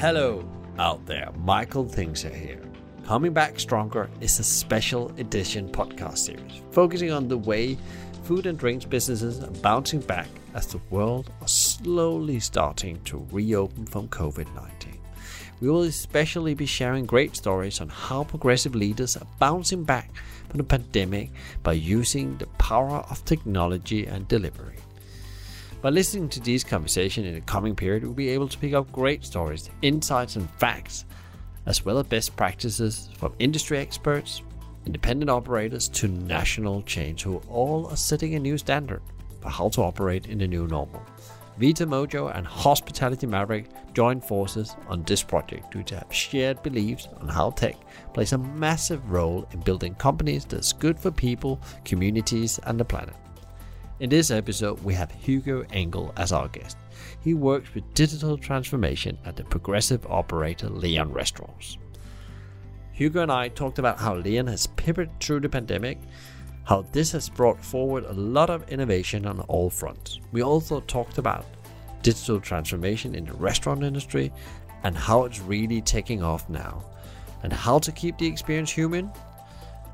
Hello out there, Michael Tingsager here. Coming Back Stronger is a special edition podcast series focusing on the way food and drinks businesses are bouncing back as the world are slowly starting to reopen from COVID 19. We will especially be sharing great stories on how progressive leaders are bouncing back from the pandemic by using the power of technology and delivery. By listening to these conversations in the coming period, we'll be able to pick up great stories, insights, and facts as well as best practices from industry experts, independent operators to national chains who all are setting a new standard for how to operate in the new normal. Vita Mojo and Hospitality Maverick join forces on this project due to have shared beliefs on how tech plays a massive role in building companies that's good for people, communities, and the planet. In this episode, we have Hugo Engel as our guest. He works with digital transformation at the progressive operator Leon Restaurants. Hugo and I talked about how Leon has pivoted through the pandemic, how this has brought forward a lot of innovation on all fronts. We also talked about digital transformation in the restaurant industry and how it's really taking off now, and how to keep the experience human,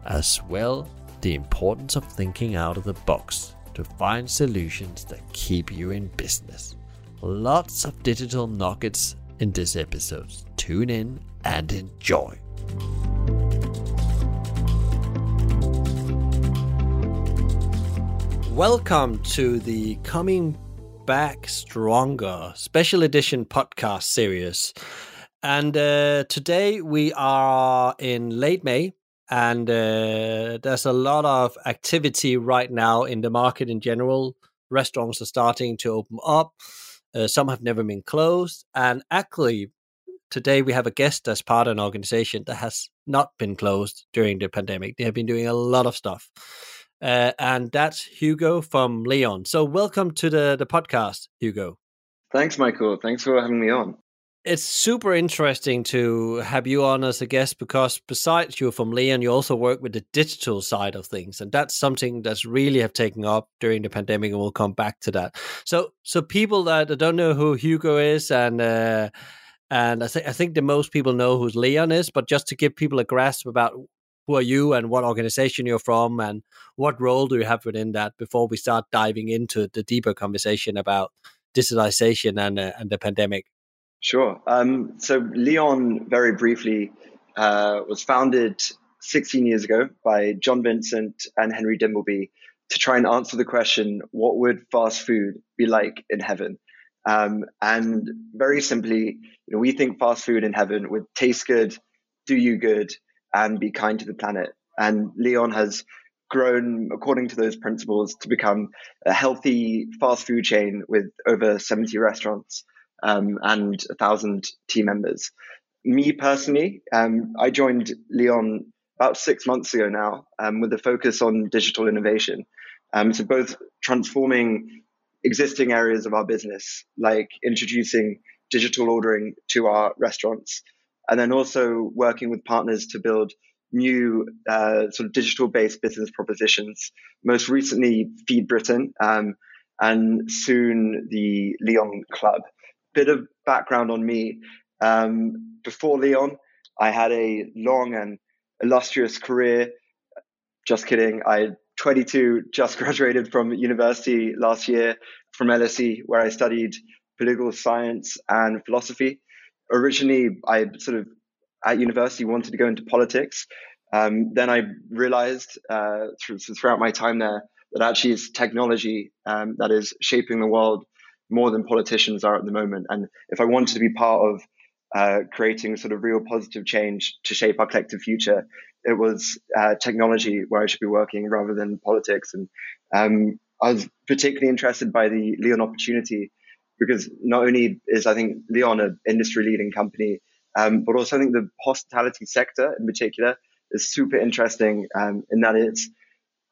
as well the importance of thinking out of the box to find solutions that keep you in business. Lots of digital nuggets in this episode. Tune in and enjoy. Welcome to the Coming Back Stronger special edition podcast series. And uh, today we are in late May, and uh, there's a lot of activity right now in the market in general. Restaurants are starting to open up. Uh, some have never been closed. And actually, today we have a guest as part of an organization that has not been closed during the pandemic. They have been doing a lot of stuff. Uh, and that's Hugo from Leon. So, welcome to the, the podcast, Hugo. Thanks, Michael. Thanks for having me on it's super interesting to have you on as a guest because besides you're from Leon, you also work with the digital side of things, and that's something that's really have taken up during the pandemic, and we'll come back to that. So, so people that don't know who Hugo is, and uh, and I think I think the most people know who Leon is, but just to give people a grasp about who are you and what organization you're from and what role do you have within that before we start diving into the deeper conversation about digitalization and uh, and the pandemic. Sure. Um, so Leon, very briefly, uh, was founded 16 years ago by John Vincent and Henry Dimbleby to try and answer the question, what would fast food be like in heaven? Um, and very simply, you know, we think fast food in heaven would taste good, do you good, and be kind to the planet. And Leon has grown according to those principles to become a healthy fast food chain with over 70 restaurants um, and a thousand team members. Me personally, um, I joined Leon about six months ago now um, with a focus on digital innovation. Um, so both transforming existing areas of our business, like introducing digital ordering to our restaurants, and then also working with partners to build new uh, sort of digital based business propositions. Most recently, Feed Britain, um, and soon the Leon Club bit of background on me. Um, before Leon, I had a long and illustrious career. Just kidding. I 22, just graduated from university last year from LSE, where I studied political science and philosophy. Originally, I sort of at university wanted to go into politics. Um, then I realized uh, through, throughout my time there that actually it's technology um, that is shaping the world more than politicians are at the moment. And if I wanted to be part of uh, creating sort of real positive change to shape our collective future, it was uh, technology where I should be working rather than politics. And um, I was particularly interested by the Leon opportunity because not only is I think Leon an industry leading company, um, but also I think the hospitality sector in particular is super interesting um, in that it's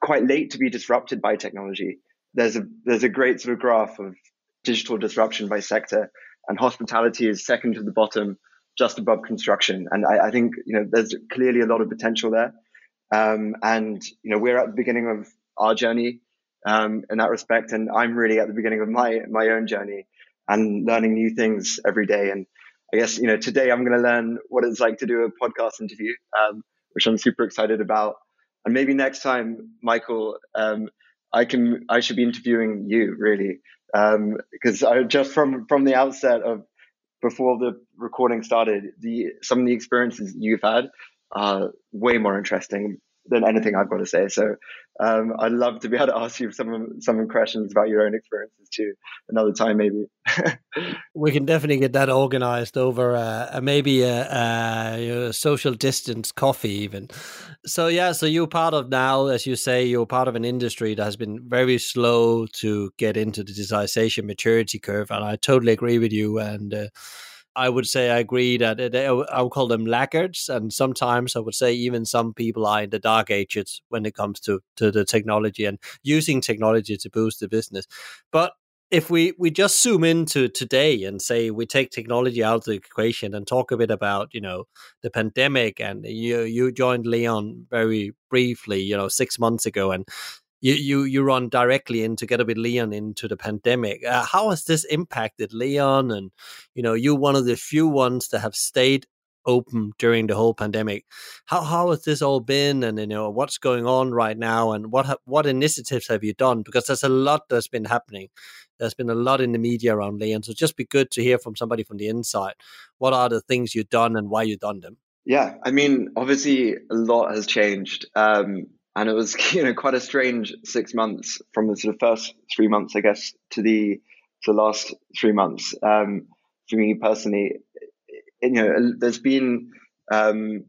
quite late to be disrupted by technology. There's a there's a great sort of graph of digital disruption by sector, and hospitality is second to the bottom, just above construction. And I, I think you know there's clearly a lot of potential there. Um, and you know we're at the beginning of our journey um, in that respect, and I'm really at the beginning of my my own journey and learning new things every day. And I guess you know today I'm going to learn what it's like to do a podcast interview, um, which I'm super excited about. And maybe next time, Michael, um, I can I should be interviewing you really because um, I just from from the outset of before the recording started, the some of the experiences you've had are way more interesting than anything I've got to say. So um, I'd love to be able to ask you some some questions about your own experiences too another time maybe. we can definitely get that organized over uh, maybe a, a, a, social distance coffee even. So yeah, so you're part of now, as you say, you're part of an industry that has been very slow to get into the digitization maturity curve, and I totally agree with you and. Uh, I would say I agree that they, I would call them laggards, and sometimes I would say even some people are in the dark ages when it comes to to the technology and using technology to boost the business. But if we we just zoom into today and say we take technology out of the equation and talk a bit about you know the pandemic and you you joined Leon very briefly you know six months ago and you you you run directly in together with Leon into the pandemic. Uh, how has this impacted Leon? And you know, you're one of the few ones that have stayed open during the whole pandemic. How how has this all been? And you know, what's going on right now? And what ha- what initiatives have you done? Because there's a lot that's been happening. There's been a lot in the media around Leon, so just be good to hear from somebody from the inside. What are the things you've done and why you've done them? Yeah, I mean, obviously a lot has changed. Um, and it was you know quite a strange six months from the sort of first three months, I guess, to the to the last three months. Um, for me personally, you know, there's been um,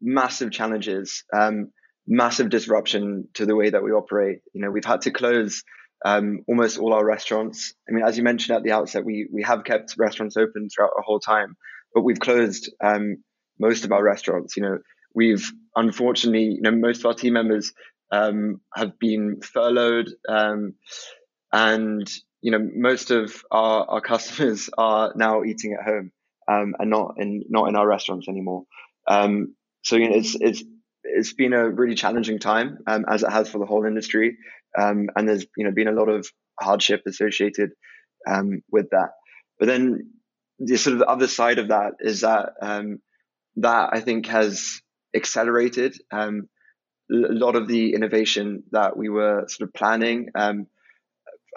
massive challenges, um, massive disruption to the way that we operate. You know, we've had to close um, almost all our restaurants. I mean, as you mentioned at the outset, we we have kept restaurants open throughout the whole time, but we've closed um, most of our restaurants. You know, We've unfortunately, you know, most of our team members um, have been furloughed, um, and you know, most of our, our customers are now eating at home um, and not in not in our restaurants anymore. Um, so you know, it's it's it's been a really challenging time, um, as it has for the whole industry, um, and there's you know been a lot of hardship associated with that. But then the sort of the other side of that is that that I think has accelerated um, a lot of the innovation that we were sort of planning um,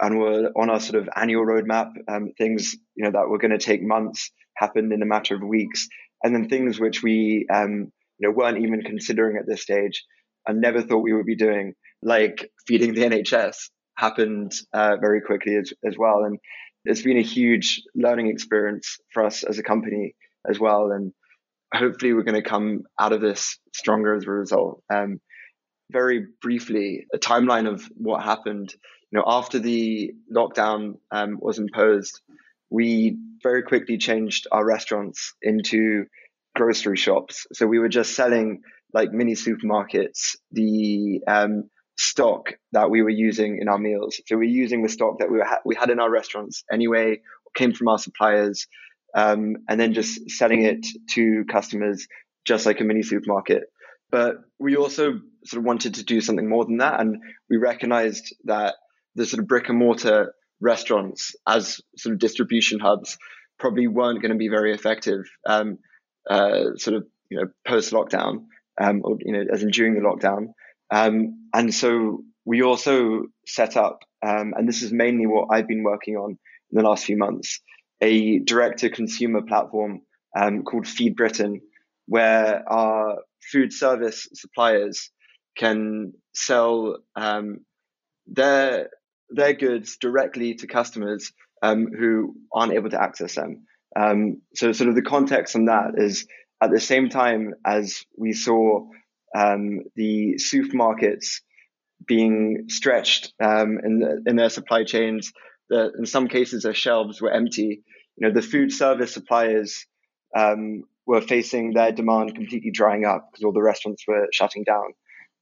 and were on our sort of annual roadmap. Um, things you know that were going to take months happened in a matter of weeks, and then things which we um, you know weren't even considering at this stage and never thought we would be doing, like feeding the NHS, happened uh, very quickly as, as well. And it's been a huge learning experience for us as a company as well. And hopefully we're going to come out of this stronger as a result. Um, very briefly, a timeline of what happened. You know, after the lockdown um, was imposed, we very quickly changed our restaurants into grocery shops. So we were just selling like mini supermarkets the um, stock that we were using in our meals. So we are using the stock that we, were ha- we had in our restaurants anyway, came from our suppliers, um, and then just selling it to customers just like a mini supermarket. But we also sort of wanted to do something more than that, and we recognized that the sort of brick and mortar restaurants as sort of distribution hubs probably weren't going to be very effective, um, uh, sort of you know post lockdown, um, or you know as in during the lockdown, um, and so we also set up, um, and this is mainly what I've been working on in the last few months, a direct to consumer platform um, called Feed Britain, where our food service suppliers can sell um, their their goods directly to customers um, who aren't able to access them. Um, so, sort of the context on that is at the same time as we saw um, the supermarkets being stretched um, in, in their supply chains the, in some cases their shelves were empty. You know, the food service suppliers um, were facing their demand completely drying up because all the restaurants were shutting down.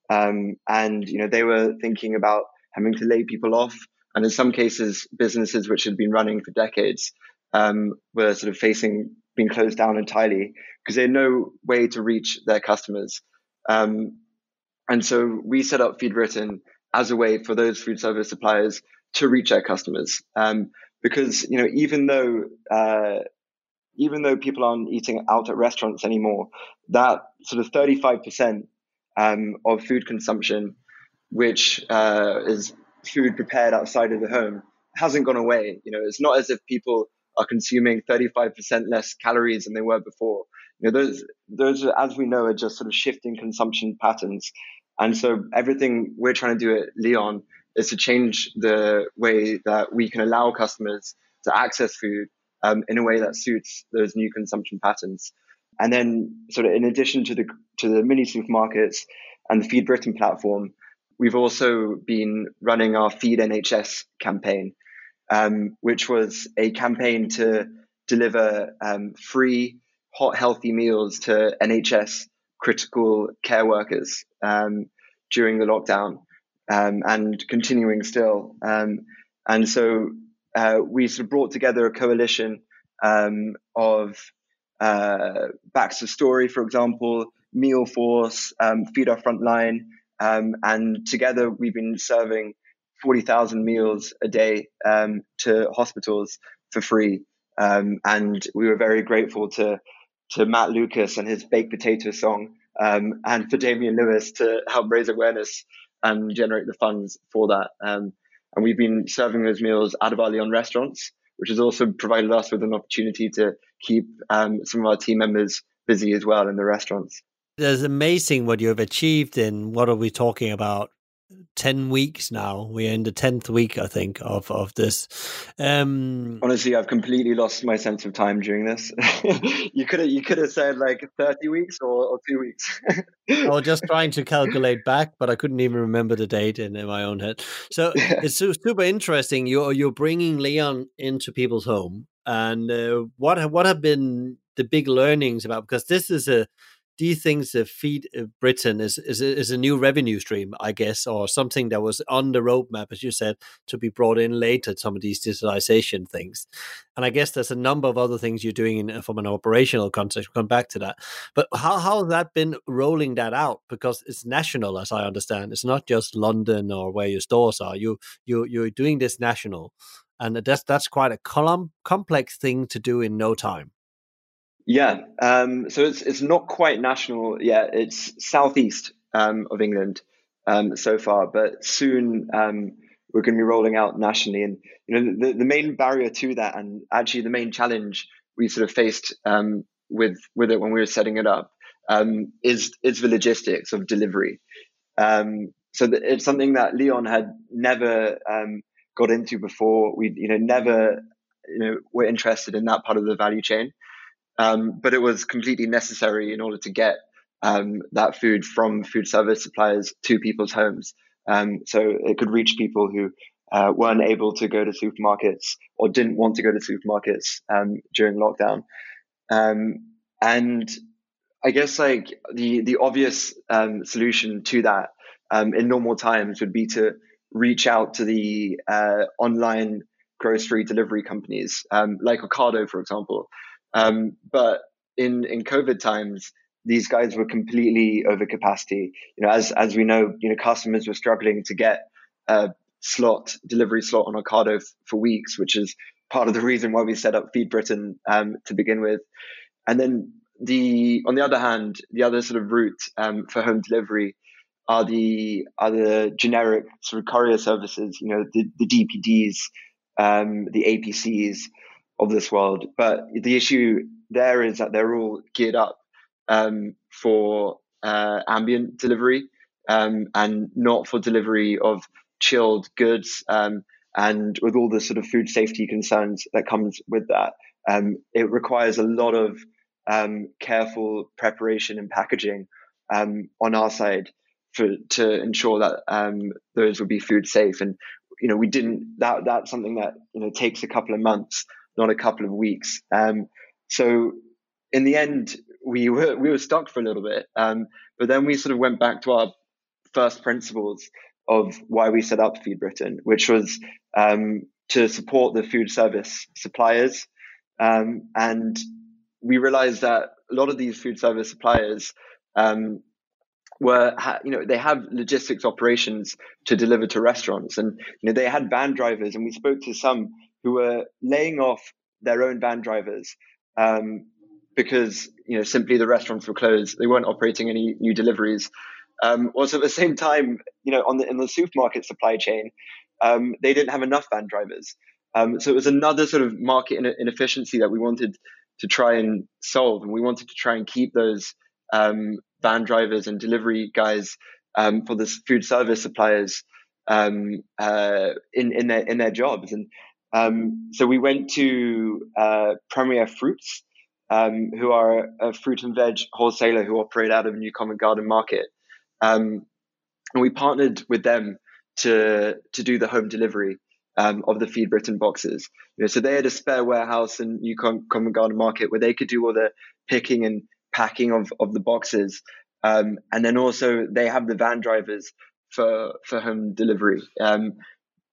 Um, and, you know, they were thinking about having to lay people off. And in some cases, businesses which had been running for decades um, were sort of facing being closed down entirely because they had no way to reach their customers. Um, and so we set up Feed Britain as a way for those food service suppliers to reach our customers. Um, because you know, even though uh, even though people aren't eating out at restaurants anymore, that sort of 35% um, of food consumption, which uh, is food prepared outside of the home, hasn't gone away. You know, it's not as if people are consuming 35% less calories than they were before. You know, those, those, as we know, are just sort of shifting consumption patterns. And so everything we're trying to do at Leon is to change the way that we can allow customers to access food um, in a way that suits those new consumption patterns. And then, sort of, in addition to the to the mini supermarkets and the Feed Britain platform, we've also been running our Feed NHS campaign, um, which was a campaign to deliver um, free hot healthy meals to NHS critical care workers um, during the lockdown um, and continuing still. Um, and so uh, we sort of brought together a coalition um, of uh, BaxterStorey, for example, Meal Force, um, Feed Our Frontline, um, and together we've been serving 40,000 meals a day to hospitals for free. and we were very grateful to to Matt Lucas and his baked potato song, um, and for Damian Lewis to help raise awareness and generate the funds for that. Um, and we've been serving those meals out of our Leon restaurants, which has also provided us with an opportunity to keep um, some of our team members busy as well in the restaurants. It's amazing what you have achieved in what are we talking about 10 weeks now. We're in the 10th week, I think, of, of this. Um, Honestly, I've completely lost my sense of time during this. you could have, you could have said like 30 weeks or, or two weeks. I was just trying to calculate back, but I couldn't even remember the date in, in my own head. So yeah. it's super interesting. You're, you're bringing Leon into people's home. And uh, what, what have been the big learnings about? Because this is a, do you think the feed uh, Britain is, is is a new revenue stream, I guess, or something that was on the roadmap, as you said, to be brought in later? Some of these digitalization things, and I guess there's a number of other things you're doing in, uh, from an operational context. We'll come back to that, but how how has that been rolling that out? Because it's national, as I understand. It's not just London or where your stores are. You you you're doing this national, and that's that's quite a complex thing to do in no time. Yeah, um, so it's it's not quite national yet. It's southeast um, of England um, so far, but soon um, we're going to be rolling out nationally. And you know, the, the main barrier to that, and actually the main challenge we sort of faced um, with with it when we were setting it up, um, is is the logistics of delivery. so it's something that Leon had never got into before. We you know never you know were interested in that part of the value chain. Um, but it was completely necessary in order to get um, that food from food service suppliers to people's homes. Um, so it could reach people who uh, weren't able to go to supermarkets or didn't want to go to supermarkets um, during lockdown. Um, and I guess like the the obvious um, solution to that in normal times would be to reach out to the uh, online grocery delivery companies like Ocado, for example. Um, but in in COVID times, these guys were completely over capacity. You know, as as we know, you know, customers were struggling to get a slot delivery slot on Ocado f- for weeks, which is part of the reason why we set up Feed Britain um, to begin with. And then the on the other hand, the other sort of route um, for home delivery are the are the generic sort of courier services. You know, the the DPDs, um, the APCs of this world. But the issue there is that they're all geared up um, for uh, ambient delivery um, and not for delivery of chilled goods. Um, and with all the sort of food safety concerns that comes with that, um, it requires a lot of um, careful preparation and packaging um, on our side for to ensure that those would be food safe. And you know, we didn't. That that's something that you know takes a couple of months not a couple of weeks. Um, so in the end, we were we were stuck for a little bit, um, but then we sort of went back to our first principles of why we set up Feed Britain, which was um, to support the food service suppliers, um, and we realized that a lot of these food service suppliers um, were you know they have logistics operations to deliver to restaurants. And you know they had van drivers and we spoke to some who were laying off their own van drivers um, because you know simply the restaurants were closed. They weren't operating any new deliveries. Um, also, at the same time, you know, on the in the supermarket supply chain, um, they didn't have enough van drivers. Um, so it was another sort of market inefficiency that we wanted to try and solve, and we wanted to try and keep those um, van drivers and delivery guys um, for the food service suppliers um, uh, in in their in their jobs. And um, so we went to uh, Premier Fruits, um, who are a fruit and veg wholesaler who operate out of New Covent Garden Market, um, and we partnered with them to to do the home delivery. Um, of the Feed Britain boxes, you know, so they had a spare warehouse in New Covent Garden Market where they could do all the picking and packing of, of the boxes. Um, and then also they have the van drivers for for home delivery. Um,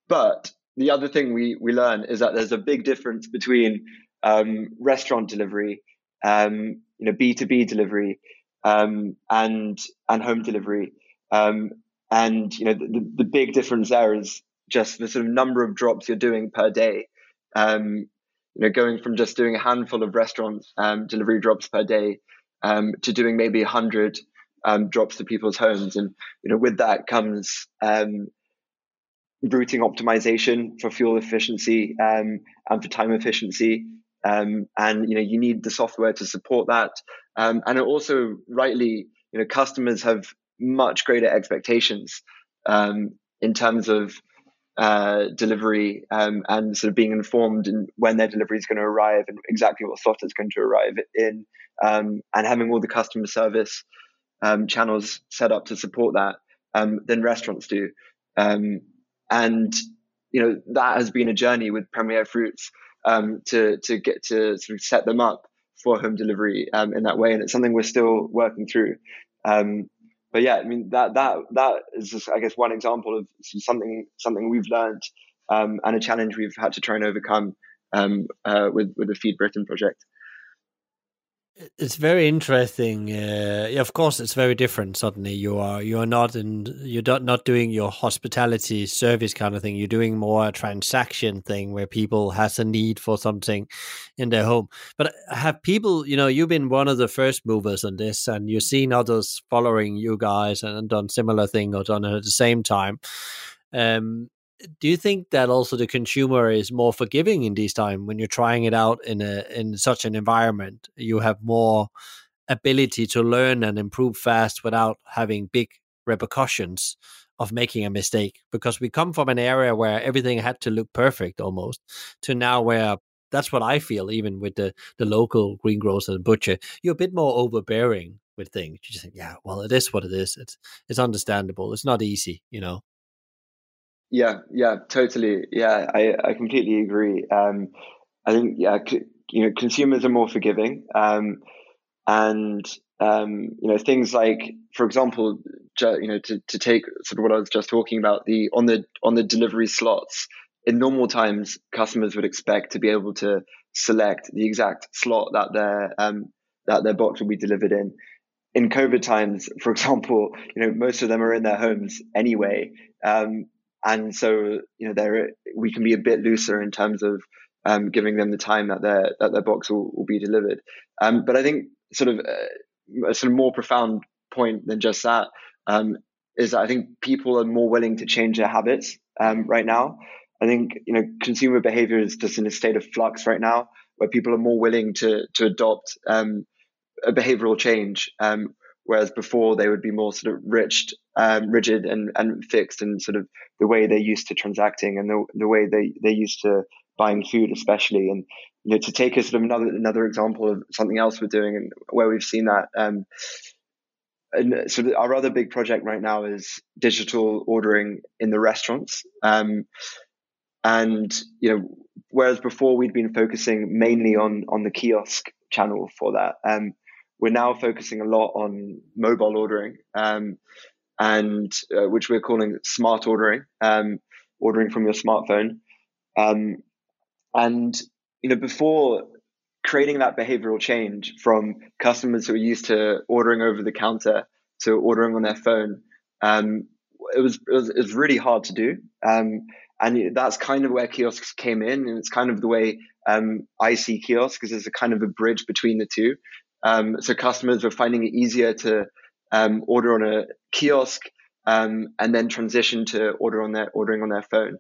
but the other thing we we learn is that there's a big difference between um, restaurant delivery, um, you know, B two B delivery, um, and and home delivery. Um, and you know, the, the big difference there is just the sort of number of drops you're doing per day. Um, you know, going from just doing a handful of restaurant um, delivery drops per day to doing maybe a hundred drops to people's homes. And you know, with that comes routing optimization for fuel efficiency um, and for time efficiency. Um, and you know, you need the software to support that. Um, and also, rightly, you know, customers have much greater expectations um, in terms of uh, delivery um, and sort of being informed in when their delivery is going to arrive and exactly what slot it's going to arrive in, um, and having all the customer service channels set up to support that than restaurants do. Um, and you know that has been a journey with Premier Fruits um, to to get to sort of set them up for home delivery um, in that way, and it's something we're still working through. Um, but yeah, I mean that that that is just, I guess one example of something something we've learned and a challenge we've had to try and overcome uh, with with the Feed Britain project. It's very interesting. Uh, of course, it's very different. Suddenly, you are you are not in you're not not doing your hospitality service kind of thing. You're doing more a transaction thing where people has a need for something in their home. But have people, you know, you've been one of the first movers on this, and you've seen others following you guys and done similar thing or done it at the same time. Um, do you think that also the consumer is more forgiving in this time when you're trying it out in a in such an environment? You have more ability to learn and improve fast without having big repercussions of making a mistake? Because we come from an area where everything had to look perfect almost to now where that's what I feel even with the the local greengrocer and butcher. You're a bit more overbearing with things. You just think yeah well it is what it is. It's it's understandable. It's not easy you know yeah, yeah, totally. Yeah, I, I completely agree. Um, I think yeah, c- you know, consumers are more forgiving, um, and um, you know, things like, for example, ju- you know, to, to take sort of what I was just talking about, the on the on the delivery slots. In normal times, customers would expect to be able to select the exact slot that their um, that their box will be delivered in in COVID times, for example, you know, most of them are in their homes anyway. Um, and so you know there we can be a bit looser in terms of um, giving them the time that their that their box will, will be delivered. Um, but I think sort of uh, a sort of more profound point than just that um, is that I think people are more willing to change their habits um, right now. I think you know consumer behavior is just in a state of flux right now, where people are more willing to to adopt um, a behavioral change. Whereas before they would be more sort of rich, um, rigid and, and fixed in sort of the way they're used to transacting and the, the way they, they're used to buying food, especially. And, you know, to take a sort of another, another example of something else we're doing and where we've seen that, um, and so our other big project right now is digital ordering in the restaurants. Um, and, you know, whereas before we'd been focusing mainly on, on the kiosk channel for that, um, we're now focusing a lot on mobile ordering, um, and uh, which we're calling smart ordering, um, ordering from your smartphone. Um, and you know, before creating that behavioral change from customers who are used to ordering over the counter to ordering on their phone, um, it was, it was, it was really hard to do. Um, and that's kind of where kiosks came in, and it's kind of the way um, I see kiosks because there's a kind of a bridge between the two. Um, so customers were finding it easier to um, order on a kiosk um, and then transition to order on their ordering on their phone.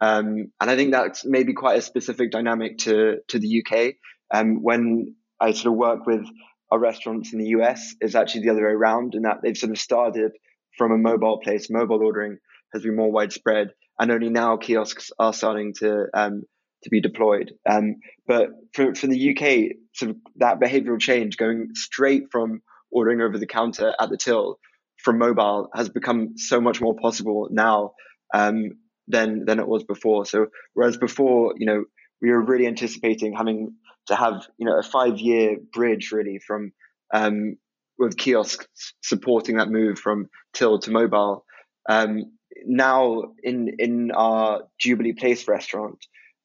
Um, and I think that's maybe quite a specific dynamic to to the UK. Um, when I sort of work with our restaurants in the US, it's actually the other way around, in that they've sort of started from a mobile place. Mobile ordering has been more widespread, and only now kiosks are starting to um, to be deployed. Um, but for for the UK, sort of that behavioural change going straight from ordering over the counter at the till from mobile has become so much more possible now um, than than it was before. So whereas before, you know, we were really anticipating having to have you know a five year bridge really from um, with kiosks supporting that move from till to mobile. Um, now in in our Jubilee Place restaurant,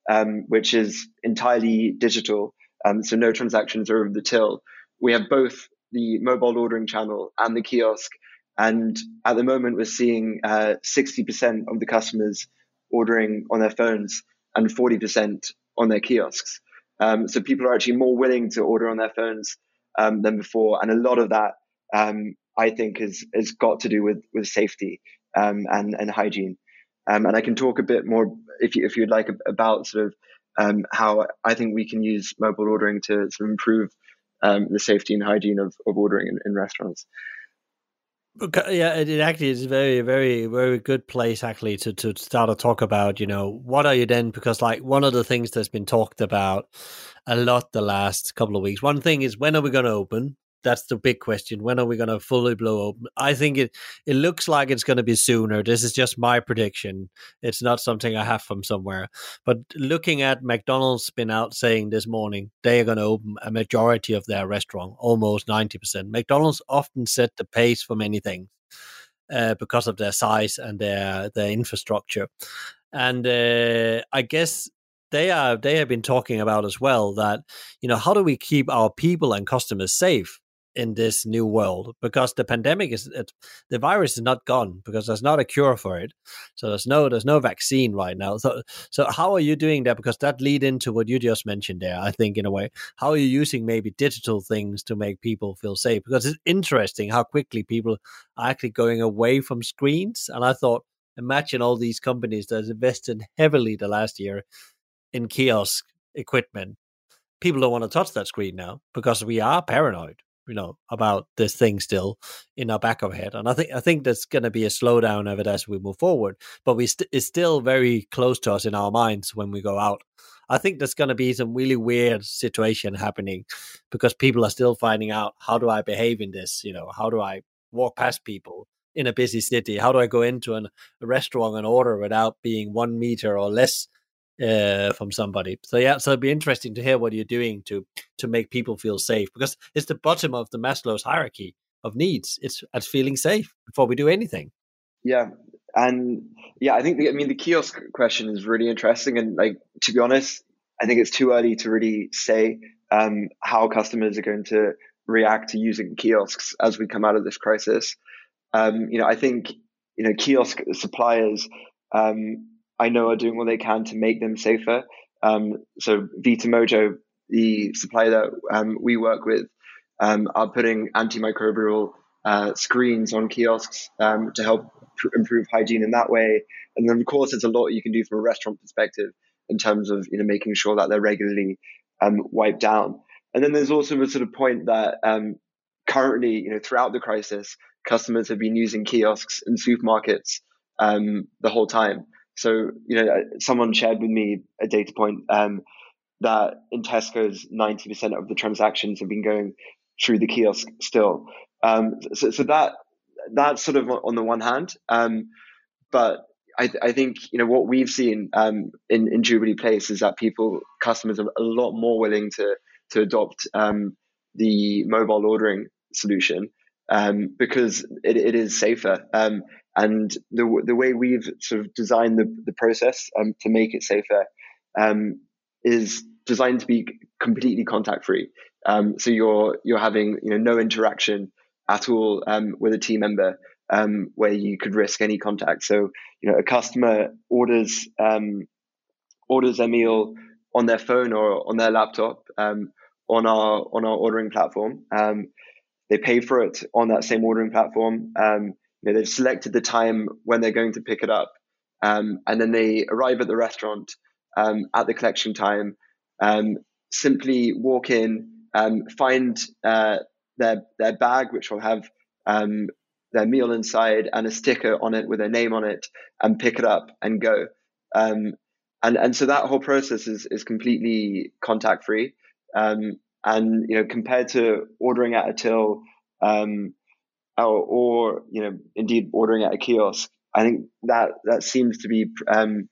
um, which is entirely digital, um, so no transactions are over the till. We have both the mobile ordering channel and the kiosk, and at the moment we're seeing uh, 60% of the customers ordering on their phones and 40% on their kiosks. Um, so people are actually more willing to order on their phones um, than before, and a lot of that um, I think has has got to do with with safety um, and and hygiene. Um, and I can talk a bit more if you, if you'd like about sort of um, how I think we can use mobile ordering to sort of improve the safety and hygiene of, of ordering in, in restaurants. Yeah, it actually is very, very, very good place actually to, to start to talk about, you know, what are you then? Because like one of the things that's been talked about a lot the last couple of weeks, one thing is when are we going to open? That's the big question. When are we going to fully blow open? I think it it looks like it's going to be sooner. This is just my prediction. It's not something I have from somewhere. But looking at McDonald's been out saying this morning they are going to open a majority of their restaurant, almost ninety percent. McDonald's often set the pace for many things uh, because of their size and their their infrastructure. And uh, I guess they are they have been talking about as well that you know how do we keep our people and customers safe in this new world because the pandemic is it, the virus is not gone because there's not a cure for it. So there's no there's no vaccine right now. So so how are you doing that because that lead into what you just mentioned there i think in a way. How are you using maybe digital things to make people feel safe? Because it's interesting how quickly people are actually going away from screens and i thought imagine all these companies that invested heavily the last year in kiosk equipment. People don't want to touch that screen now because we are paranoid you know about this thing still in our back of our head and i think i think there's going to be a slowdown of it as we move forward but we st- it's still very close to us in our minds when we go out. I think there's going to be some really weird situation happening because people are still finding out how do i behave in this? You know how do i walk past people in a busy city? How do i go into an, a restaurant and order without being one meter or less uh, from somebody. So yeah, so it'd be interesting to hear what you're doing to to make people feel safe because it's the bottom of the Maslow's hierarchy of needs. It's at feeling safe before we do anything. Yeah, and yeah, I think the, I mean the kiosk question is really interesting, and like to be honest, I think it's too early to really say um, how customers are going to react to using kiosks as we come out of this crisis. Um, you know, I think you know kiosk suppliers um, I know are doing what they can to make them safer. Um, so Vita Mojo, the supplier that um, we work with, um, are putting antimicrobial uh, screens on kiosks um, to help pr- improve hygiene in that way. And then, of course, there's a lot you can do from a restaurant perspective in terms of you know making sure that they're regularly um, wiped down. And then there's also a sort of point that um, currently, you know, throughout the crisis, customers have been using kiosks in supermarkets the whole time. So, you know, uh, someone shared with me a data point um, that in Tesco's, 90% of the transactions have been going through the kiosk still. Um, so, so, that that's sort of on the one hand. Um, but I, I, think, you know, what we've seen um, in, in Jubilee Place is that people, customers are a lot more willing to, to adopt um, the mobile ordering solution um, because it, it is safer. Um, and the the way we've sort of designed the the process um, to make it safer um, is designed to be completely contact free. Um, so you're you're having you know no interaction at all um, with a team member. where you could risk any contact. So, you know, a customer orders orders a meal on their phone or on their laptop on our on our ordering platform. Um, they pay for it on that same ordering platform. Um, you know, they've selected the time when they're going to pick it up, um, and then they arrive at the restaurant at the collection time. simply walk in, find uh, their their bag, which will have um, their meal inside and a sticker on it with their name on it, and pick it up and go. Um, and and so that whole process is is completely contact free. Um, and you know, compared to ordering at a till, um, or, or, you know, indeed ordering at a kiosk, I think that that seems to be um,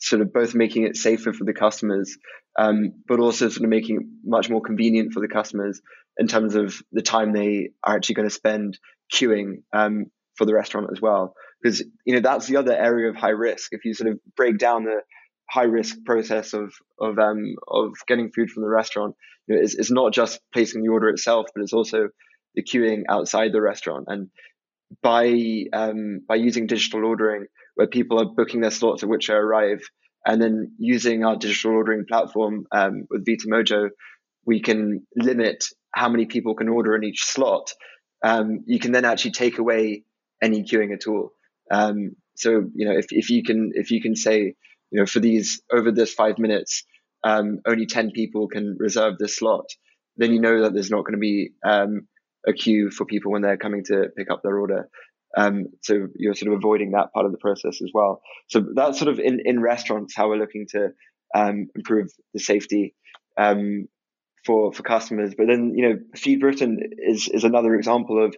sort of both making it safer for the customers, um, but also sort of making it much more convenient for the customers in terms of the time they are actually going to spend queuing um, for the restaurant as well. Because you know that's the other area of high risk. If you sort of break down the high risk process of of um, of getting food from the restaurant, you know, it's, it's not just placing the order itself, but it's also the queuing outside the restaurant. And by um, by using digital ordering, where people are booking their slots at which they arrive, and then using our digital ordering platform um, with Vita Mojo, we can limit how many people can order in each slot, um, you can then actually take away any queuing at all. Um, so you know if, if you can if you can say you know for these over this five minutes um, only 10 people can reserve this slot then you know that there's not going to be um, a queue for people when they're coming to pick up their order um, so you're sort of avoiding that part of the process as well so that's sort of in, in restaurants how we're looking to um, improve the safety um, for for customers. But then you know, Feed Britain is is another example of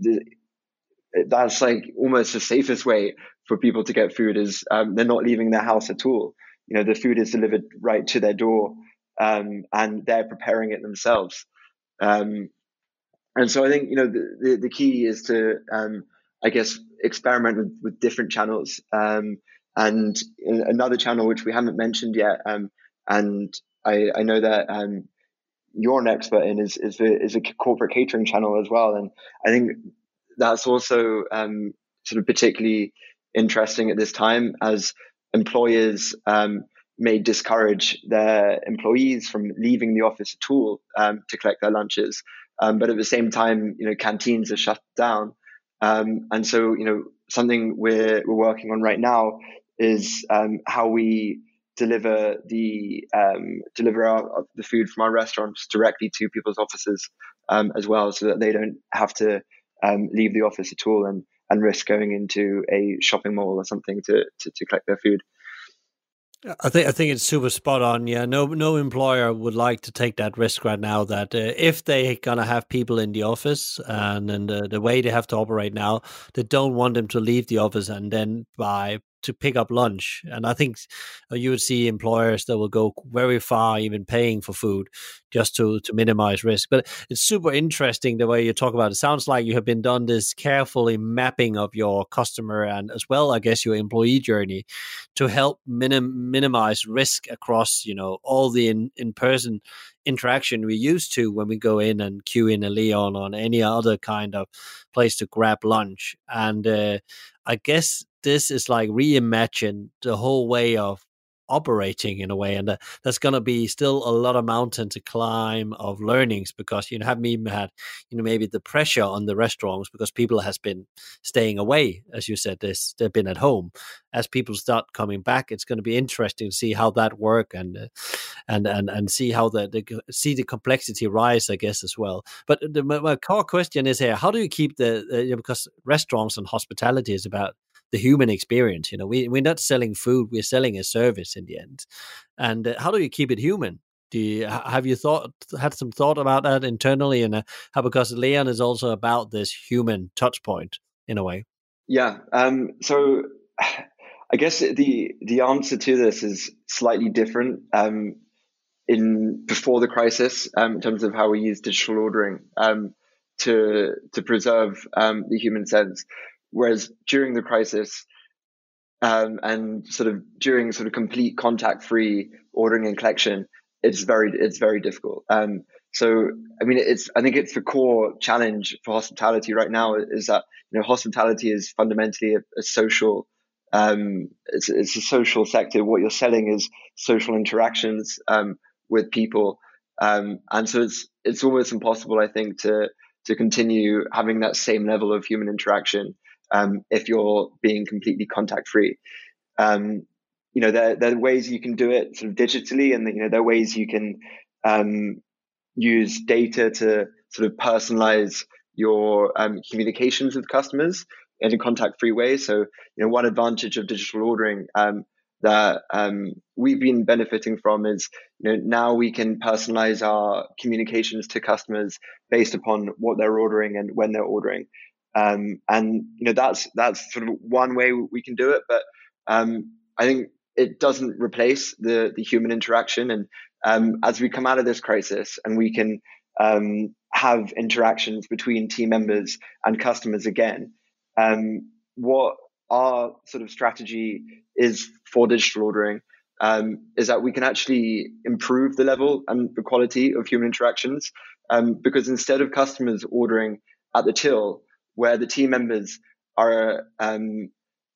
the, that's like almost the safest way for people to get food is um, they're not leaving their house at all. You know, the food is delivered right to their door, um, and they're preparing it themselves. Um, and so I think you know the the, the key is to um, I guess experiment with, with different channels. Um, and another channel which we haven't mentioned yet, um, and I, I know that um, you're an expert in is is a, is a corporate catering channel as well, and I think that's also um, sort of particularly interesting at this time as employers um, may discourage their employees from leaving the office at all um, to collect their lunches, um, but at the same time, you know, canteens are shut down, um, and so you know something we're we're working on right now is um, how we deliver the deliver our, the food from our restaurants directly to people's offices as well, so that they don't have to um, leave the office at all and and risk going into a shopping mall or something to to, to collect their food. I think I think it's super spot on. Yeah, no no employer would like to take that risk right now. That uh, if they're gonna have people in the office and and uh, the way they have to operate now, they don't want them to leave the office and then by to pick up lunch. And I think uh, you would see employers that will go very far, even paying for food, just to to minimize risk. But it's super interesting the way you talk about it. Sounds like you have been done this carefully mapping of your customer and as well, I guess, your employee journey to help minim- minimize risk across you know all the in in person interaction we used to when we go in and queue in a Leon on any other kind of place to grab lunch. And uh, I guess this is like reimagine the whole way of operating in a way and there's going to be still a lot of mountain to climb of learnings because you know haven't even had you know maybe the pressure on the restaurants because people has been staying away as you said this they've been at home. As people start coming back it's going to be interesting to see how that work and uh, and and and see how the, the see the complexity rise i guess as well. But the, my, my core question is here how do you keep the uh, because restaurants and hospitality is about the human experience. You know, we we're not selling food; we're selling a service in the end. And uh, how do you keep it human? Do you have you thought had some thought about that internally, and uh, how because Leon is also about this human touch point in a way. Yeah. Um, so. I guess the the answer to this is slightly different um, in before the crisis um, in terms of how we use digital ordering um, to to preserve um, the human sense. Whereas during the crisis, um, and sort of during sort of complete contact free ordering and collection, it's very it's very difficult. Um, So, I mean, it's I think it's the core challenge for hospitality right now is that you know hospitality is fundamentally a, a social um, it's, it's, a social sector. What you're selling is social interactions um, with people, um, and so it's it's almost impossible, I think, to to continue having that same level of human interaction um, if you're being completely contact free. Um, you know, there, there are ways you can do it sort of digitally, and you know there are ways you can um, use data to sort of personalize your um, communications with customers in a contact free way. So, you know, one advantage of digital ordering um, that um, we've been benefiting from is, you know, now we can personalize our communications to customers based upon what they're ordering and when they're ordering. Um, and you know that's that's sort of one way we can do it, but um, I think it doesn't replace the the human interaction. And um, as we come out of this crisis and we can um, have interactions between team members and customers again, um, what our sort of strategy is for digital ordering um, is that we can actually improve the level and the quality of human interactions because instead of customers ordering at the till where the team members are um,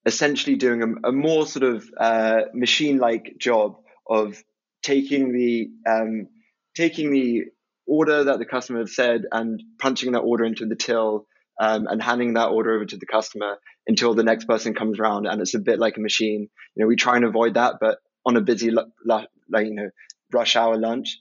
essentially doing a, a more sort of uh, machine-like job of taking the um, taking the order that the customer has said and punching that order into the till um, and handing that order over to the customer until the next person comes around and it's a bit like a machine. You know we try and avoid that but on a busy like you know rush hour lunch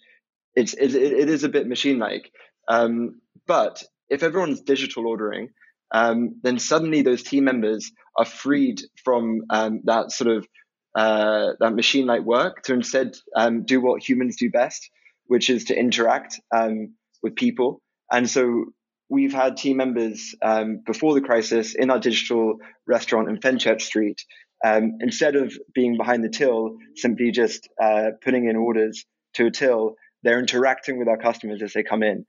it's it, it is a bit machine like um, but if everyone's digital ordering um, then suddenly those team members are freed from um, that sort of uh, that machine-like work to instead um, do what humans do best, which is to interact um, with people. And so we've had team members um, before the crisis in our digital restaurant in Fenchurch Street. Um, instead of being behind the till, simply just uh, putting in orders to a till, they're interacting with our customers as they come in.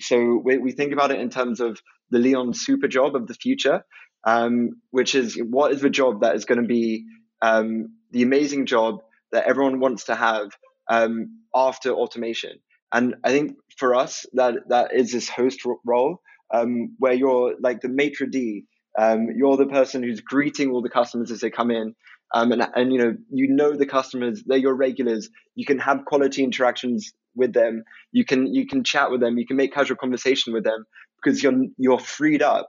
So we, we, think about it in terms of the Leon super job of the future, um, which is what is the job that is going to be um, the amazing job that everyone wants to have um, after automation. And I think for us, that that is this host role um, where you're like the maitre d. Um, you're the person who's greeting all the customers as they come in. Um, and, and you know you know the customers they're your regulars you can have quality interactions with them you can you can chat with them you can make casual conversation with them because you're you're freed up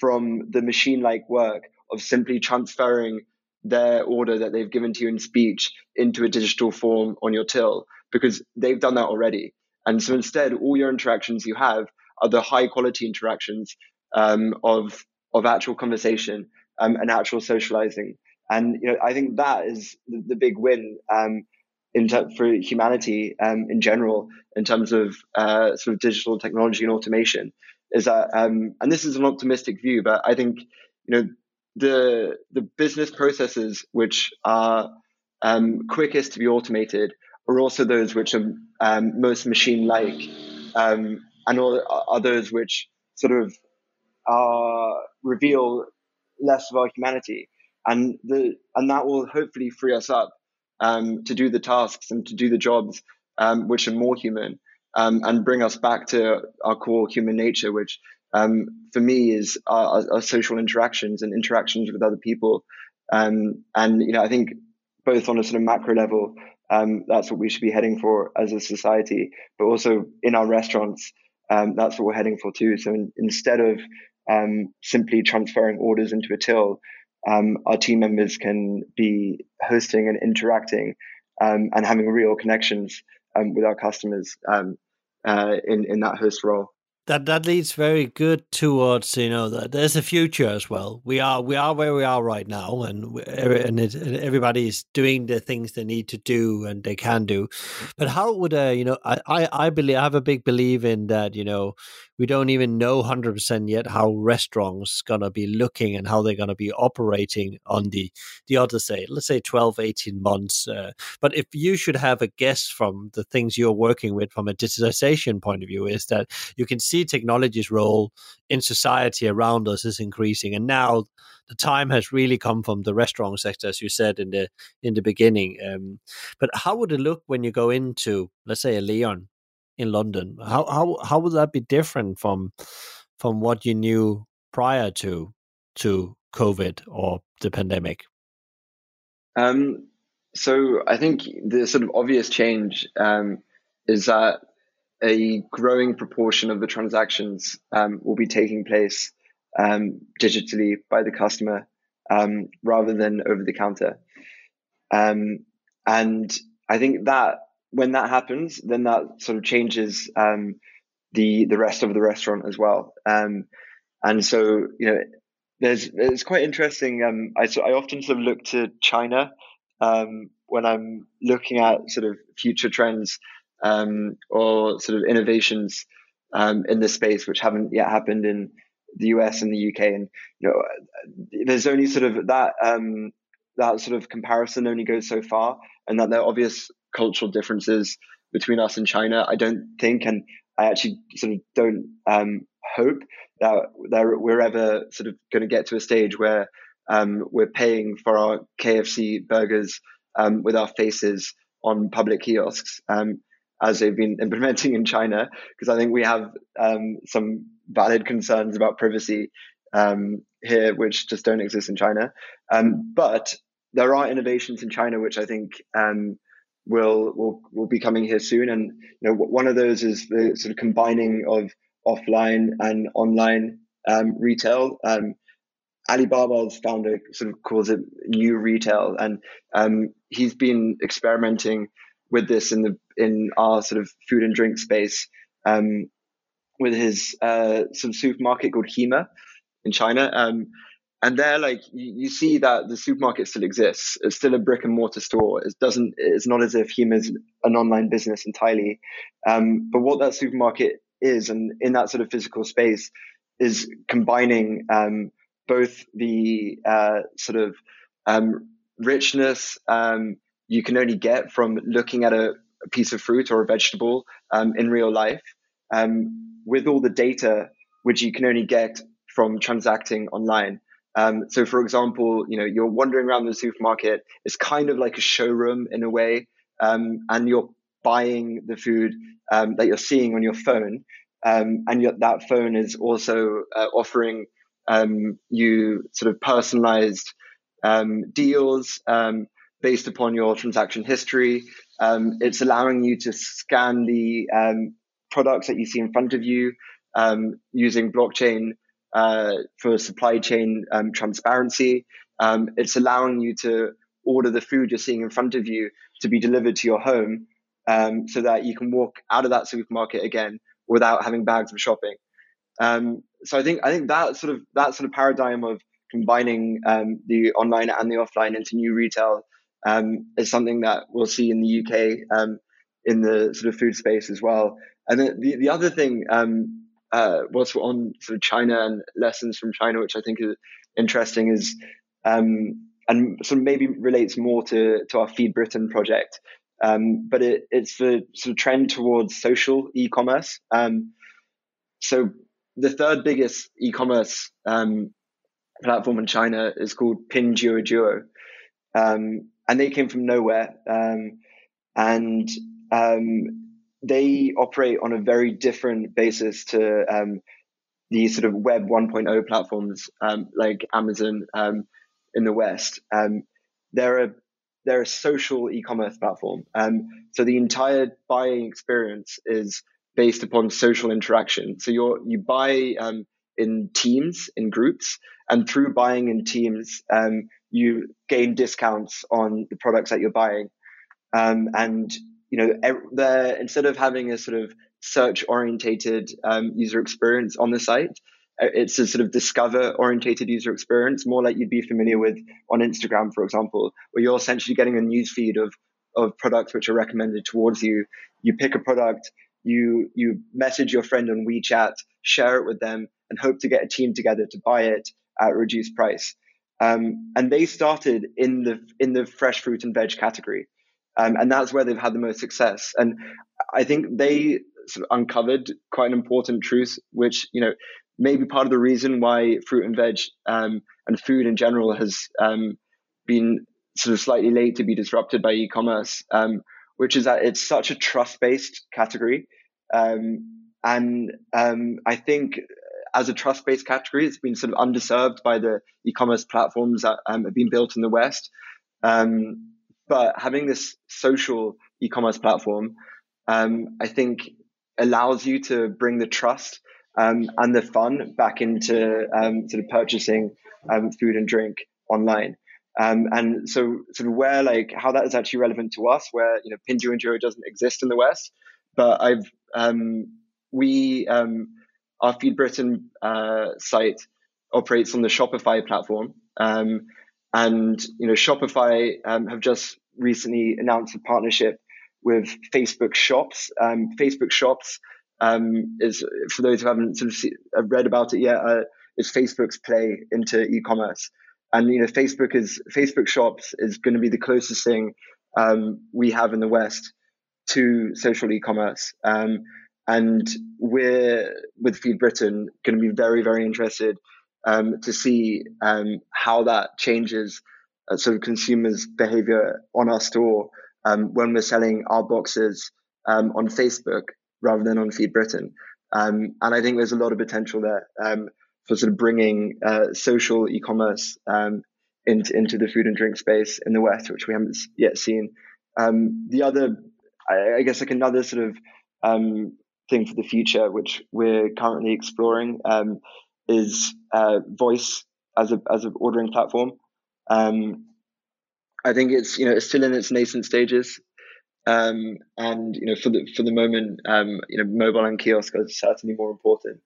from the machine like work of simply transferring their order that they've given to you in speech into a digital form on your till because they've done that already. And so instead, all your interactions you have are the high quality interactions um, of of actual conversation um, and actual socializing. And you know, I think that is the, the big win um, in ter- for humanity um, in general in terms of uh, sort of digital technology and automation. Is that um, and this is an optimistic view, but I think you know the the business processes which are um, quickest to be automated are also those which are um, most machine-like, um, and all, are those which sort of uh, reveal less of our humanity, and the and that will hopefully free us up um, to do the tasks and to do the jobs um, which are more human, um, and bring us back to our core human nature, which um, for me is our, our, social interactions and interactions with other people. Um, and you know, I think both on a sort of macro level, um, that's what we should be heading for as a society, but also in our restaurants, um, that's what we're heading for too. So in, instead of um, simply transferring orders into a till, um, our team members can be hosting and interacting and having real connections with our customers uh, in in that host role that that leads very good towards you know that there's a future as well. We are we are where we are right now, and and, it, and everybody is doing the things they need to do and they can do. But how would uh, you know? I I, I believe I have a big belief in that. You know, we don't even know 100% yet how restaurants to be looking and how they're to be operating on the the other say let's say 12 18 months uh, but if you should have a guess from the things you're working with from a digitization point of view is that you can see technology's role in society around us is increasing and now the time has really come from the restaurant sector as you said in the in the beginning um, but how would it look when you go into let's say a leon in London. How how how would that be different from from what you knew prior to to COVID or the pandemic? Um, so I think the sort of obvious change um, is that a growing proportion of the transactions um, will be taking place um, digitally by the customer um, rather than over the counter. Um, and I think that when that happens, then that sort of changes um, the the rest of the restaurant as well. Um, and so you know, there's it's quite interesting. I so I often sort of look to China when I'm looking at sort of future trends um, or sort of innovations um, in this space which haven't yet happened in the US and the UK. And you know, there's only sort of that um, that sort of comparison only goes so far, and that there are obvious cultural differences between us and China. I don't think, and I actually sort of don't um, hope that, that we're ever sort of going to get to a stage where um, we're paying for our KFC burgers um, with our faces on public kiosks, um, as they've been implementing in China, because I think we have um, some valid concerns about privacy um, here, which just don't exist in China. Um, but there are innovations in China which I think um, will will will be coming here soon. And you know, one of those is the sort of combining of offline and online um, retail. Um, Alibaba's founder sort of calls it new retail, and he's been experimenting with this in the in our sort of food and drink space um, with his uh, some supermarket called Hema in China. Um, and there, like you, you, see that the supermarket still exists. It's still a brick and mortar store. It doesn't. It's not as if Hema is an online business entirely. Um, but what that supermarket is, and in that sort of physical space, is combining um, both the uh, sort of um, richness um, you can only get from looking at a, a piece of fruit or a vegetable um, in real life, um, with all the data which you can only get from transacting online. Um, so, for example, you know you're wandering around the supermarket. It's kind of like a showroom in a way, um, and you're buying the food um, that you're seeing on your phone, um, and that phone is also uh, offering um, you sort of personalized um, deals based upon your transaction history. it's allowing you to scan the products that you see in front of you using blockchain uh, for supply chain um, transparency. Um, it's allowing you to order the food you're seeing in front of you to be delivered to your home um, so that you can walk out of that supermarket again without having bags of shopping. Um, so I think I think that sort of that sort of paradigm of combining um, the online and the offline into new retail um, is something that we'll see in the UK in the sort of food space as well. And the, the, the other thing um, uh, what's on sort of China and lessons from China, which I think is interesting, is um, and sort of maybe relates more to to our Feed Britain project. Um, but it, it's the sort of trend towards social e-commerce. Um, so the third biggest e-commerce um, platform in China is called Pinduoduo, um, and they came from nowhere. Um, and um, they operate on a very different basis to um, the sort of web 1.0 platforms um, like Amazon um, in the West. Um, they're a they're a social e-commerce platform. So the entire buying experience is based upon social interaction. So you you buy in teams, in groups, and through buying in teams, you gain discounts on the products that you're buying. and you know, instead of having a sort of search orientated um, user experience on the site, uh, it's a sort of discover orientated user experience, more like you'd be familiar with on Instagram, for example, where you're essentially getting a news feed of of products which are recommended towards you. You pick a product, you you message your friend on WeChat, share it with them, and hope to get a team together to buy it at reduced price. Um, and they started in the in the fresh fruit and veg category. Um, and that's where they've had the most success. And I think they sort of uncovered quite an important truth, which, you know, maybe part of the reason why fruit and veg um, and food in general has um, been sort of slightly late to be disrupted by e-commerce, um, which is that it's such a trust-based category. Um, and I think as a trust based category, it's been sort of underserved by the e commerce platforms that um, have been built in the West. Um, but having this social e commerce platform, um, I think, allows you to bring the trust um, and the fun back into um, sort of purchasing um, food and drink online. and so, sort of where like how that is actually relevant to us, where you know Pinduoduo doesn't exist in the West, but I've we our Feed Britain uh, site operates on the Shopify platform. Um, and you know, Shopify um, have just recently announced a partnership with Facebook Shops. Um, Facebook Shops um, is, for those who haven't sort of see, uh, read about it yet, uh, is Facebook's play into e-commerce. And you know, Facebook is Facebook Shops is going to be the closest thing um, we have in the West to social e-commerce. And we're with Feed Britain going to be very, very interested um, to see um, how that changes uh, sort of consumers' behavior on our store um, when we're selling our boxes um, on Facebook rather than on Feed Britain. Um, and I think there's a lot of potential there um, for sort of bringing uh, social e-commerce into into the food and drink space in the West, which we haven't yet seen. the other, I, I, guess, like another sort of um, thing for the future, which we're currently exploring, um, is uh, voice as a as an ordering platform. Um, I think it's you know it's still in its nascent stages, um, and you know for the for the moment, um, you know mobile and kiosk are certainly more important.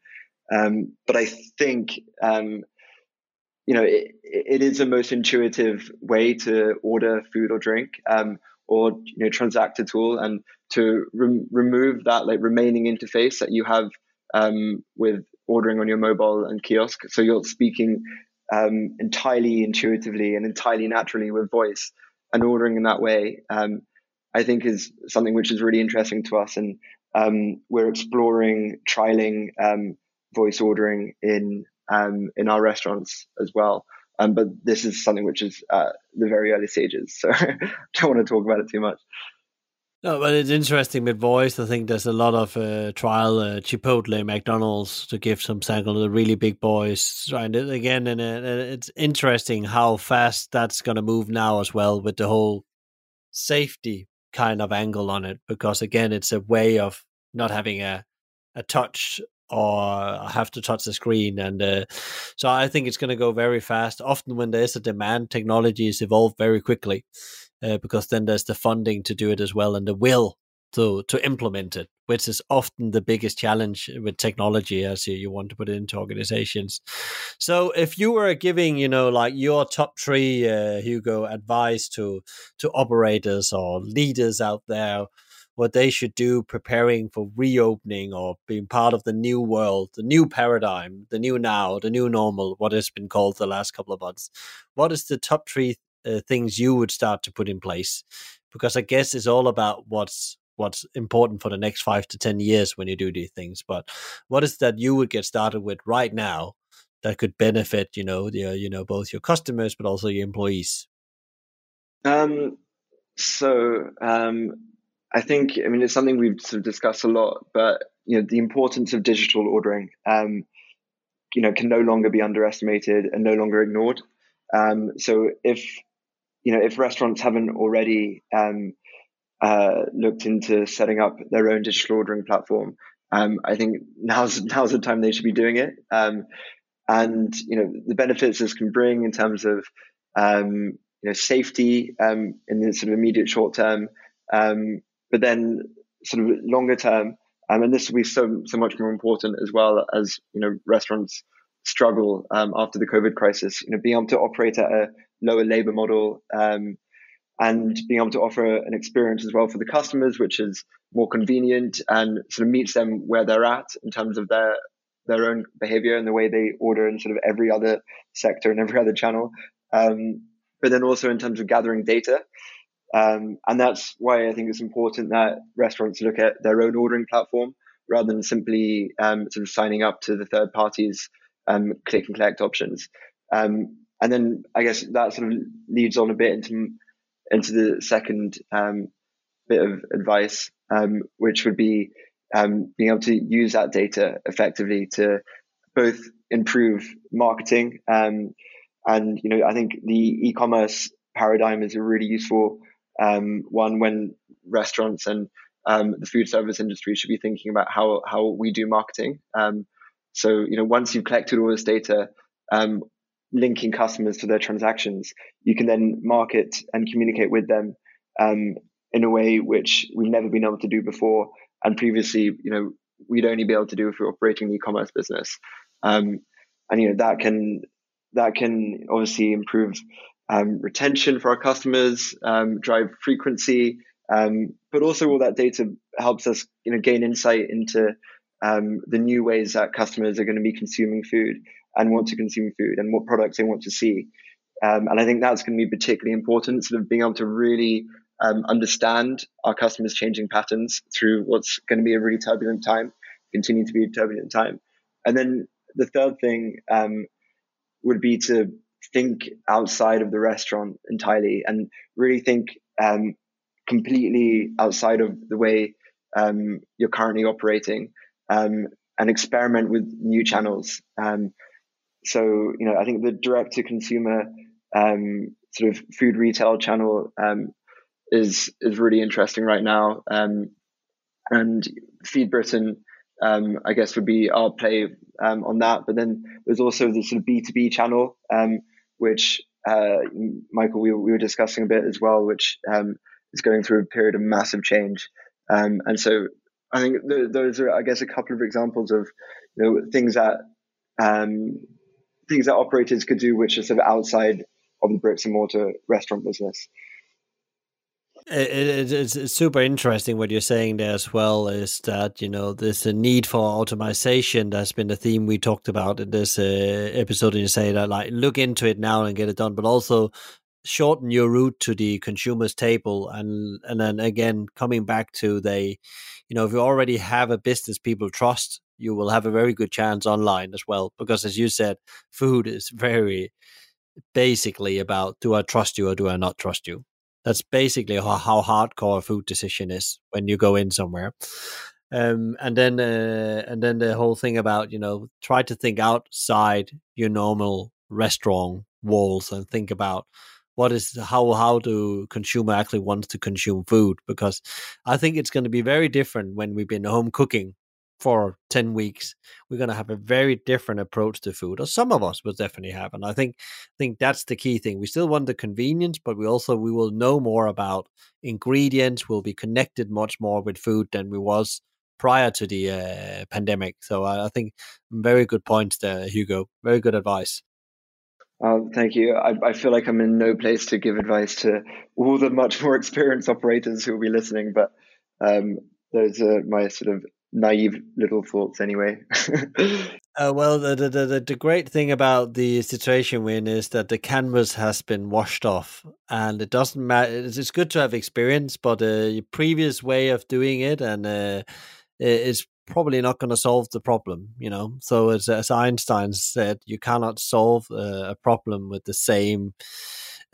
Um, but I think um, you know it, it is the most intuitive way to order food or drink or you know transact a tool and to re- remove that like remaining interface that you have um, with ordering on your mobile and kiosk. So you're speaking um, entirely intuitively and entirely naturally with voice and ordering in that way. Um, I think is something which is really interesting to us, and um, we're exploring trialing um, voice ordering in um, in our restaurants as well. Um, but this is something which is at the very early stages, so I don't want to talk about it too much. No, but it's interesting with voice. I think there's a lot of uh, trial uh, Chipotle, McDonald's to give some sample of the really big boys trying it again, and uh, it's interesting how fast that's going to move now as well with the whole safety kind of angle on it. Because again, it's a way of not having a a touch or have to touch the screen. And uh, so I think it's going to go very fast. Often, when there's a demand, technologies evolve very quickly uh, because then there's the funding to do it as well and the will to to implement it, which is often the biggest challenge with technology as you, you want to put it into organizations. So if you were giving, you know, like your top three, uh, Hugo, advice to to operators or leaders out there what they should do preparing for reopening or being part of the new world, the new paradigm, the new now, the new normal, what has been called the last couple of months. What is the top three uh, things you would start to put in place? Because I guess it's all about what's what's important for the next five to ten years when you do these things. But what is that you would get started with right now that could benefit, you know, the, you know, both your customers but also your employees? Um, so um, I think, I mean, it's something we've sort of discussed a lot, but you know, the importance of digital ordering, um, you know, can no longer be underestimated and no longer ignored. Um, so if you know, if restaurants haven't already um, uh, looked into setting up their own digital ordering platform, um, I think now's now's the time they should be doing it. Um, and you know, the benefits this can bring in terms of um, you know safety in the sort of immediate short term. But then sort of longer term, um, and this will be so so much more important as well as you know restaurants struggle um, after the COVID crisis. You know, being able to operate at a lower labor model um, and being able to offer an experience as well for the customers, which is more convenient and sort of meets them where they're at in terms of their their own behavior and the way they order in sort of every other sector and every other channel. Um, but then also in terms of gathering data. Um, and that's why I think it's important that restaurants look at their own ordering platform rather than simply um, sort of signing up to the third parties um, click and collect options. Um, and then I guess that sort of leads on a bit into into the second um, bit of advice, um, which would be being able to use that data effectively to both improve marketing and you know I think the e-commerce paradigm is a really useful um, one when restaurants and um, the food service industry should be thinking about how how we do marketing. Um, so you know once you've collected all this data, um, linking customers to their transactions, you can then market and communicate with them um, in a way which we've never been able to do before. And previously, you know, we'd only be able to do if we are operating an e-commerce business. Um, and you know that can that can obviously improve um, retention for our customers, um, drive frequency, um, but also all that data helps us, you know, gain insight into um, the new ways that customers are going to be consuming food and want to consume food and what products they want to see. Um, and I think that's going to be particularly important, sort of being able to really understand our customers' changing patterns through what's going to be a really turbulent time, continue to be a turbulent time. And then the third thing um, would be to think outside of the restaurant entirely and really think um, completely outside of the way um, you're currently operating um, and experiment with new channels. Um, so, you know, I think the direct to consumer um, sort of food retail channel um, is is really interesting right now. And Feed Britain, I guess, would be our play um, on that. But then there's also the sort of B2B channel, um, which uh, Michael, we, we, were discussing a bit as well, which is going through a period of massive change. and so I think th- those are, I guess, a couple of examples of you know, things that um, things that operators could do which are sort of outside of the bricks and mortar restaurant business. It, it's, it's, super interesting what you're saying there as well is that you know there's a need for automation that's been the theme we talked about in this uh, episode and you say that like look into it now and get it done but also shorten your route to the consumer's table and and then again coming back to the you know if you already have a business people trust you will have a very good chance online as well. Because as you said, food is very basically about do I trust you or do I not trust you? That's basically how, how hardcore a food decision is when you go in somewhere. Um, and then uh, and then the whole thing about you know try to think outside your normal restaurant walls and think about what is how how do consumer actually wants to consume food because I think it's going to be very different when we've been home cooking for 10 weeks we're going to have a very different approach to food or some of us will definitely have and i think i think that's the key thing we still want the convenience but we also we will know more about ingredients we'll be connected much more with food than we was prior to the uh, pandemic so I, I think very good points there hugo very good advice um, thank you. I, I, feel like I'm in no place to give advice to all the much more experienced operators who will be listening, but um, those are my sort of naive little thoughts anyway. uh, well, the, the, the the great thing about the situation we're in is that the canvas has been washed off, and it doesn't matter. It's, good to have experience, but uh, your previous way of doing it and uh, is probably not going to solve the problem. You know, so as as Einstein said, you cannot solve uh, a problem with the same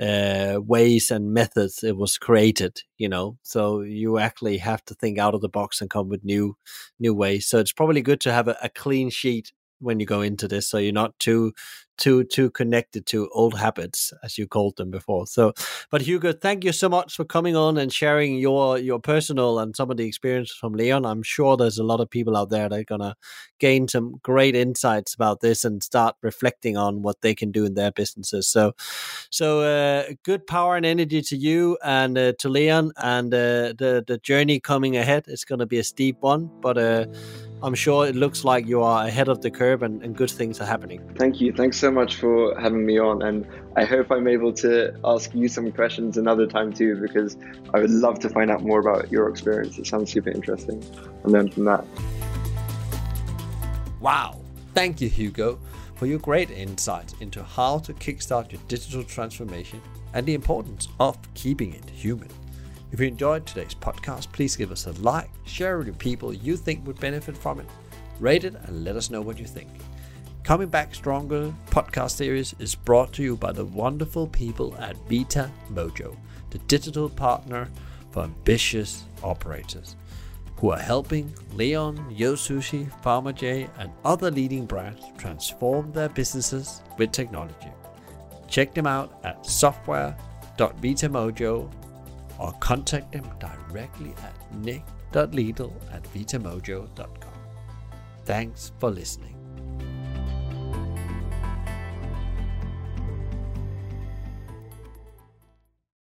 uh, ways and methods it was created you know? So you actually have to think out of the box and come with new new ways. So it's probably good to have a, a clean sheet when you go into this so you're not too too too connected to old habits as you called them before. So but hugo thank you so much for coming on and sharing your your personal and some of the experience from leon. I'm sure there's a lot of people out there that are gonna gain some great insights about this and start reflecting on what they can do in their businesses. So so uh, good power and energy to you and uh, to leon and uh, the the journey coming ahead it's to be a steep one but uh, i'm sure it looks like you are ahead of the curve and, and good things are happening thank you thanks so so much for having me on, and I hope I'm able to ask you some questions another time too, because I would love to find out more about your experience. It sounds super interesting and learn from that. Wow. Thank you, Hugo, for your great insights into how to kickstart your digital transformation and the importance of keeping it human. If you enjoyed today's podcast, please give us a like, share it with people you think would benefit from it, rate it, and let us know what you think. Coming Back Stronger podcast series is brought to you by the wonderful people at Vita Mojo, the digital partner for ambitious operators. who are helping Leon, Yo Sushi, Farmer J, and other leading brands transform their businesses with technology. Check them out at software.vitamojo or contact them directly at nick.lidl at vitamojo.com. Thanks for listening.